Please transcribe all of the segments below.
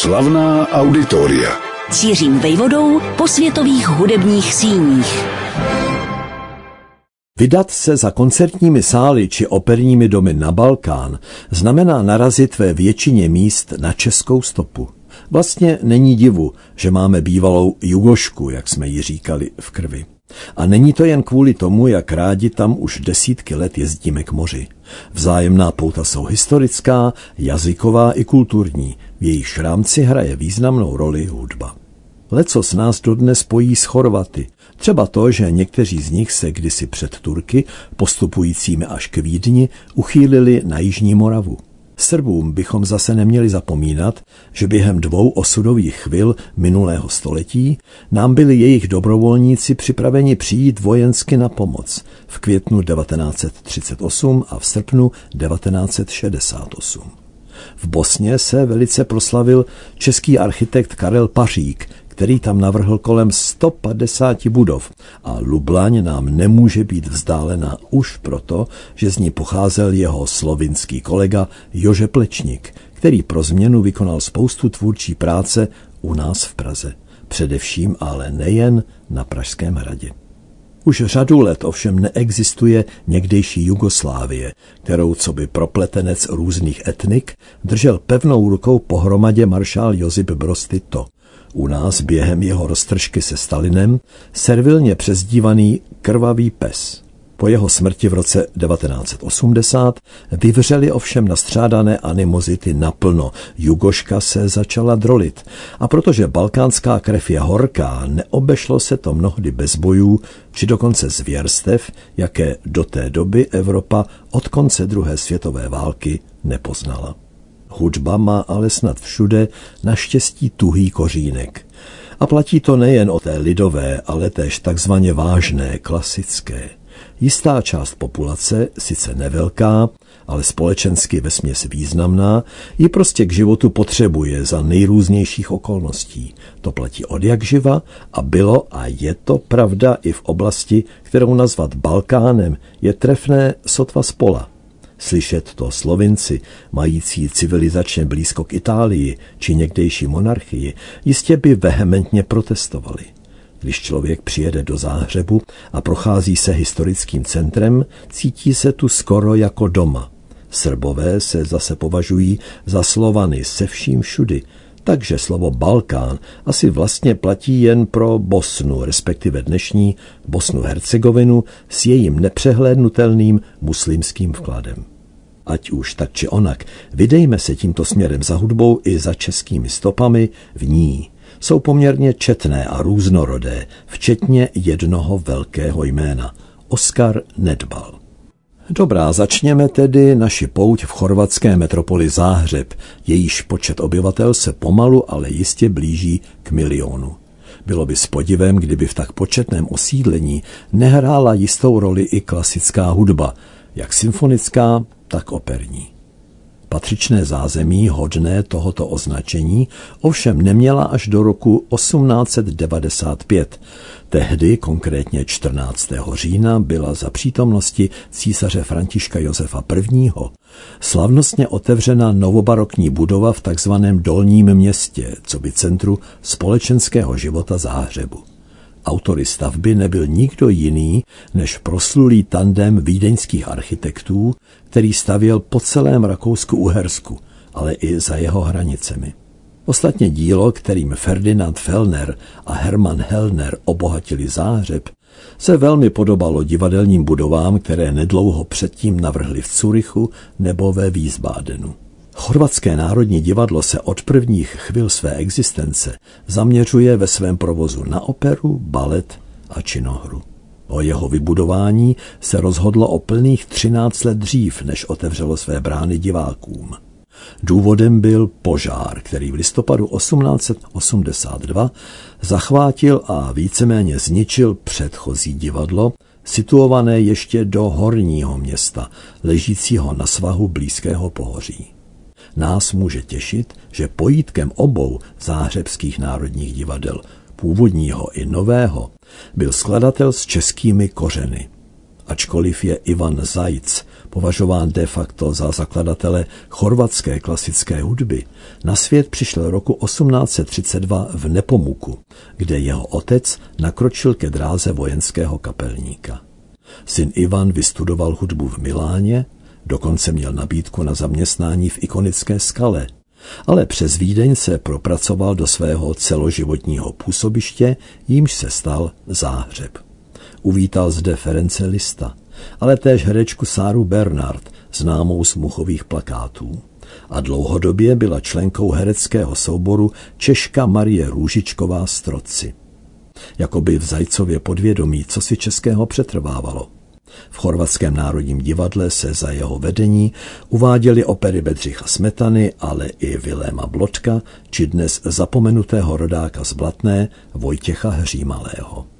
Slavná auditoria. Cířím vejvodou po světových hudebních síních. Vydat se za koncertními sály či operními domy na Balkán znamená narazit ve většině míst na českou stopu. Vlastně není divu, že máme bývalou Jugošku, jak jsme ji říkali, v krvi. A není to jen kvůli tomu, jak rádi tam už desítky let jezdíme k moři. Vzájemná pouta jsou historická, jazyková i kulturní, v jejich rámci hraje významnou roli hudba. Leco s nás dodnes spojí s Chorvaty. Třeba to, že někteří z nich se kdysi před Turky, postupujícími až k Vídni, uchýlili na Jižní Moravu. Srbům bychom zase neměli zapomínat, že během dvou osudových chvil minulého století nám byli jejich dobrovolníci připraveni přijít vojensky na pomoc v květnu 1938 a v srpnu 1968. V Bosně se velice proslavil český architekt Karel Pařík, který tam navrhl kolem 150 budov a Lublaň nám nemůže být vzdálena už proto, že z ní pocházel jeho slovinský kolega Jože Plečník, který pro změnu vykonal spoustu tvůrčí práce u nás v Praze. Především ale nejen na Pražském hradě. Už řadu let ovšem neexistuje někdejší Jugoslávie, kterou co by propletenec různých etnik držel pevnou rukou pohromadě maršál Josip Broz Tito. U nás během jeho roztržky se Stalinem servilně přezdívaný krvavý pes. Po jeho smrti v roce 1980 vyvřely ovšem nastřádané animozity naplno. Jugoška se začala drolit. A protože balkánská krev je horká, neobešlo se to mnohdy bez bojů, či dokonce zvěrstev, jaké do té doby Evropa od konce druhé světové války nepoznala. Hudba má ale snad všude naštěstí tuhý kořínek. A platí to nejen o té lidové, ale též takzvaně vážné, klasické. Jistá část populace, sice nevelká, ale společensky vesměs významná, ji prostě k životu potřebuje za nejrůznějších okolností. To platí od jak živa a bylo a je to pravda i v oblasti, kterou nazvat Balkánem, je trefné sotva spola. Slyšet to slovinci, mající civilizačně blízko k Itálii či někdejší monarchii, jistě by vehementně protestovali. Když člověk přijede do Záhřebu a prochází se historickým centrem, cítí se tu skoro jako doma. Srbové se zase považují za Slovany se vším všudy, takže slovo Balkán asi vlastně platí jen pro Bosnu, respektive dnešní Bosnu-Hercegovinu s jejím nepřehlédnutelným muslimským vkladem. Ať už tak či onak, vydejme se tímto směrem za hudbou i za českými stopami v ní. Jsou poměrně četné a různorodé, včetně jednoho velkého jména. Oskar Nedbal. Dobrá, začněme tedy naši pouť v chorvatské metropoli Záhřeb. Jejíž počet obyvatel se pomalu, ale jistě blíží k milionu. Bylo by s podivem, kdyby v tak početném osídlení nehrála jistou roli i klasická hudba, jak symfonická, tak operní. Patřičné zázemí hodné tohoto označení ovšem neměla až do roku 1895. Tehdy, konkrétně 14. října, byla za přítomnosti císaře Františka Josefa I. slavnostně otevřena novobarokní budova v takzvaném Dolním městě, co by centru společenského života Záhřebu. Autory stavby nebyl nikdo jiný než proslulý tandem vídeňských architektů, který stavěl po celém Rakousku-Uhersku, ale i za jeho hranicemi. Ostatně dílo, kterým Ferdinand Fellner a Hermann Hellner obohatili záhřeb, se velmi podobalo divadelním budovám, které nedlouho předtím navrhli v Curychu nebo ve Wiesbadenu. Chorvatské národní divadlo se od prvních chvil své existence zaměřuje ve svém provozu na operu, balet a činohru. O jeho vybudování se rozhodlo o plných 13 let dřív, než otevřelo své brány divákům. Důvodem byl požár, který v listopadu 1882 zachvátil a víceméně zničil předchozí divadlo, situované ještě do horního města, ležícího na svahu blízkého pohoří. Nás může těšit, že pojítkem obou záhřebských národních divadel, původního i nového, byl skladatel s českými kořeny. Ačkoliv je Ivan Zajc Považován de facto za zakladatele chorvatské klasické hudby, na svět přišel roku 1832 v Nepomuku, kde jeho otec nakročil ke dráze vojenského kapelníka. Syn Ivan vystudoval hudbu v Miláně, dokonce měl nabídku na zaměstnání v ikonické skale, ale přes Vídeň se propracoval do svého celoživotního působiště, jímž se stal záhřeb. Uvítal zde Ference Lista, ale též herečku Sáru Bernard, známou z muchových plakátů. A dlouhodobě byla členkou hereckého souboru Češka Marie Růžičková Stroci. Jakoby v Zajcově podvědomí, co si českého přetrvávalo. V Chorvatském národním divadle se za jeho vedení uváděly opery Bedřicha Smetany, ale i Viléma Blotka, či dnes zapomenutého rodáka z Blatné Vojtěcha Hřímalého.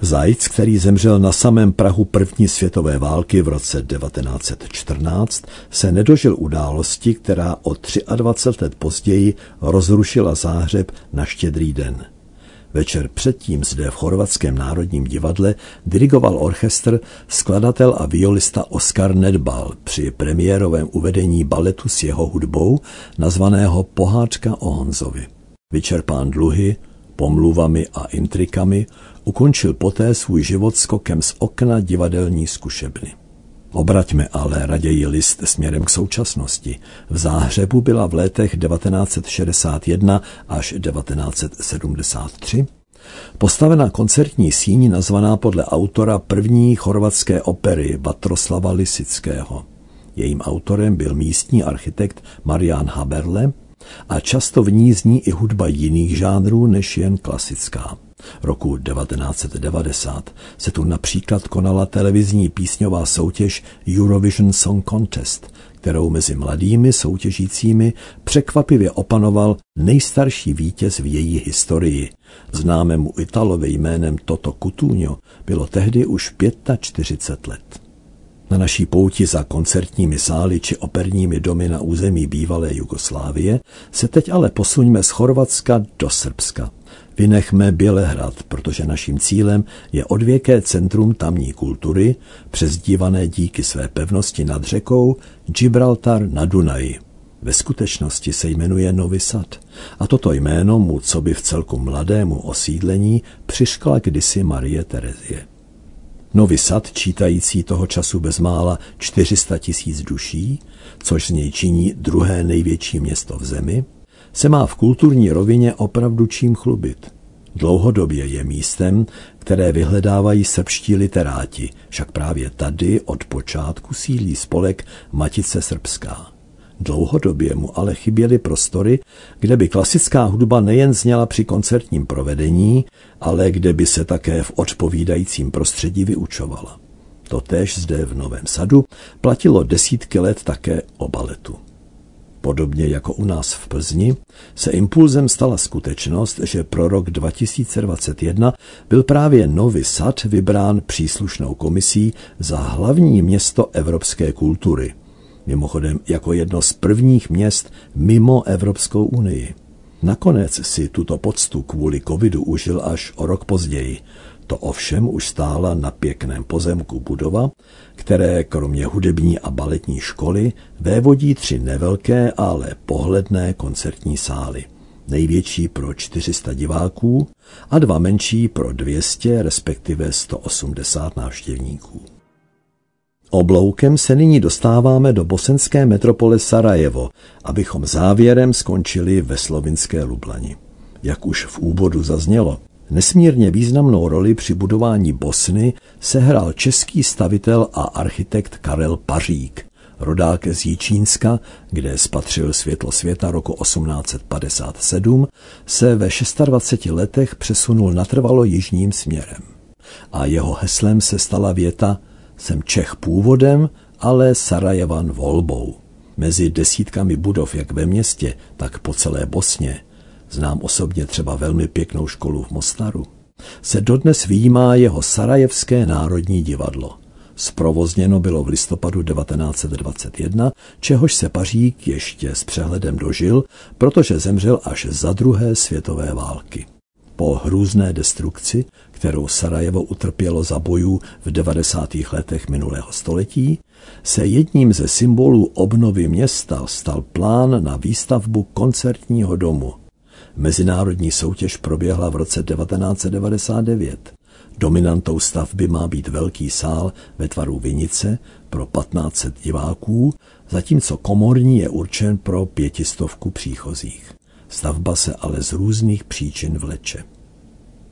Zajc, který zemřel na samém Prahu první světové války v roce 1914, se nedožil události, která o 23 let později rozrušila záhřeb na štědrý den. Večer předtím zde v Chorvatském národním divadle dirigoval orchestr skladatel a violista Oskar Nedbal při premiérovém uvedení baletu s jeho hudbou, nazvaného Pohádka o Honzovi. Vyčerpán dluhy, pomluvami a intrikami, ukončil poté svůj život skokem z okna divadelní zkušebny. Obraťme ale raději list směrem k současnosti. V záhřebu byla v letech 1961 až 1973 postavena koncertní síň nazvaná podle autora první chorvatské opery Vatroslava Lisického. Jejím autorem byl místní architekt Marian Haberle a často v ní zní i hudba jiných žánrů než jen klasická. Roku 1990 se tu například konala televizní písňová soutěž Eurovision Song Contest, kterou mezi mladými soutěžícími překvapivě opanoval nejstarší vítěz v její historii. Známému Italovi jménem Toto Cutugno bylo tehdy už 45 let. Na naší pouti za koncertními sály či operními domy na území bývalé Jugoslávie se teď ale posuňme z Chorvatska do Srbska. Vynechme Bělehrad, protože naším cílem je odvěké centrum tamní kultury, přezdívané díky své pevnosti nad řekou Gibraltar na Dunaji. Ve skutečnosti se jmenuje Novi Sad a toto jméno mu, co by v celku mladému osídlení, přiškla kdysi Marie Terezie. Novi Sad, čítající toho času bezmála 400 tisíc duší, což z něj činí druhé největší město v zemi, se má v kulturní rovině opravdu čím chlubit. Dlouhodobě je místem, které vyhledávají srbští literáti, však právě tady od počátku sílí spolek Matice Srbská. Dlouhodobě mu ale chyběly prostory, kde by klasická hudba nejen zněla při koncertním provedení, ale kde by se také v odpovídajícím prostředí vyučovala. Totéž zde v Novém sadu platilo desítky let také o baletu. Podobně jako u nás v Plzni se impulzem stala skutečnost, že pro rok 2021 byl právě Novi Sad vybrán příslušnou komisí za hlavní město evropské kultury. Mimochodem jako jedno z prvních měst mimo Evropskou unii. Nakonec si tuto poctu kvůli covidu užil až o rok později, to ovšem už stála na pěkném pozemku budova, které kromě hudební a baletní školy vévodí tři nevelké, ale pohledné koncertní sály. Největší pro 400 diváků a dva menší pro 200, respektive 180 návštěvníků. Obloukem se nyní dostáváme do bosenské metropole Sarajevo, abychom závěrem skončili ve slovinské Lublani. Jak už v úvodu zaznělo, Nesmírně významnou roli při budování Bosny sehrál český stavitel a architekt Karel Pařík, rodák z Jíčínska, kde spatřil světlo světa roku 1857, se ve 26 letech přesunul natrvalo jižním směrem. A jeho heslem se stala věta Jsem Čech původem, ale Sarajevan volbou. Mezi desítkami budov jak ve městě, tak po celé Bosně znám osobně třeba velmi pěknou školu v Mostaru, se dodnes výjímá jeho Sarajevské národní divadlo. Zprovozněno bylo v listopadu 1921, čehož se Pařík ještě s přehledem dožil, protože zemřel až za druhé světové války. Po hrůzné destrukci, kterou Sarajevo utrpělo za bojů v 90. letech minulého století, se jedním ze symbolů obnovy města stal plán na výstavbu koncertního domu. Mezinárodní soutěž proběhla v roce 1999. Dominantou stavby má být velký sál ve tvaru vinice pro 1500 diváků, zatímco komorní je určen pro pětistovku příchozích. Stavba se ale z různých příčin vleče.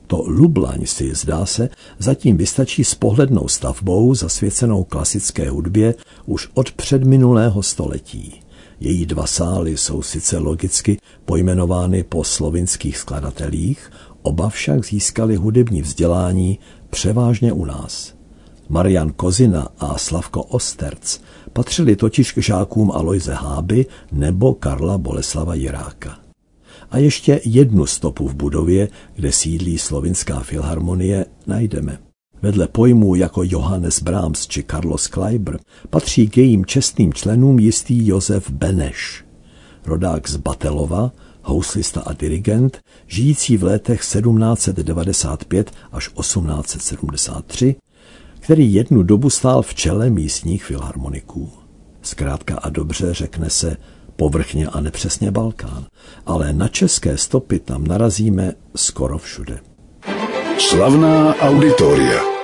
To Lublaň si, zdá se, zatím vystačí s pohlednou stavbou zasvěcenou klasické hudbě už od předminulého století. Její dva sály jsou sice logicky pojmenovány po slovinských skladatelích, oba však získali hudební vzdělání převážně u nás. Marian Kozina a Slavko Osterc patřili totiž k žákům Aloise Háby nebo Karla Boleslava Jiráka. A ještě jednu stopu v budově, kde sídlí slovinská filharmonie, najdeme. Vedle pojmů jako Johannes Brahms či Carlos Kleiber patří k jejím čestným členům jistý Josef Beneš. Rodák z Batelova, houslista a dirigent, žijící v letech 1795 až 1873, který jednu dobu stál v čele místních filharmoniků. Zkrátka a dobře řekne se povrchně a nepřesně Balkán, ale na české stopy tam narazíme skoro všude. Slavná auditoria.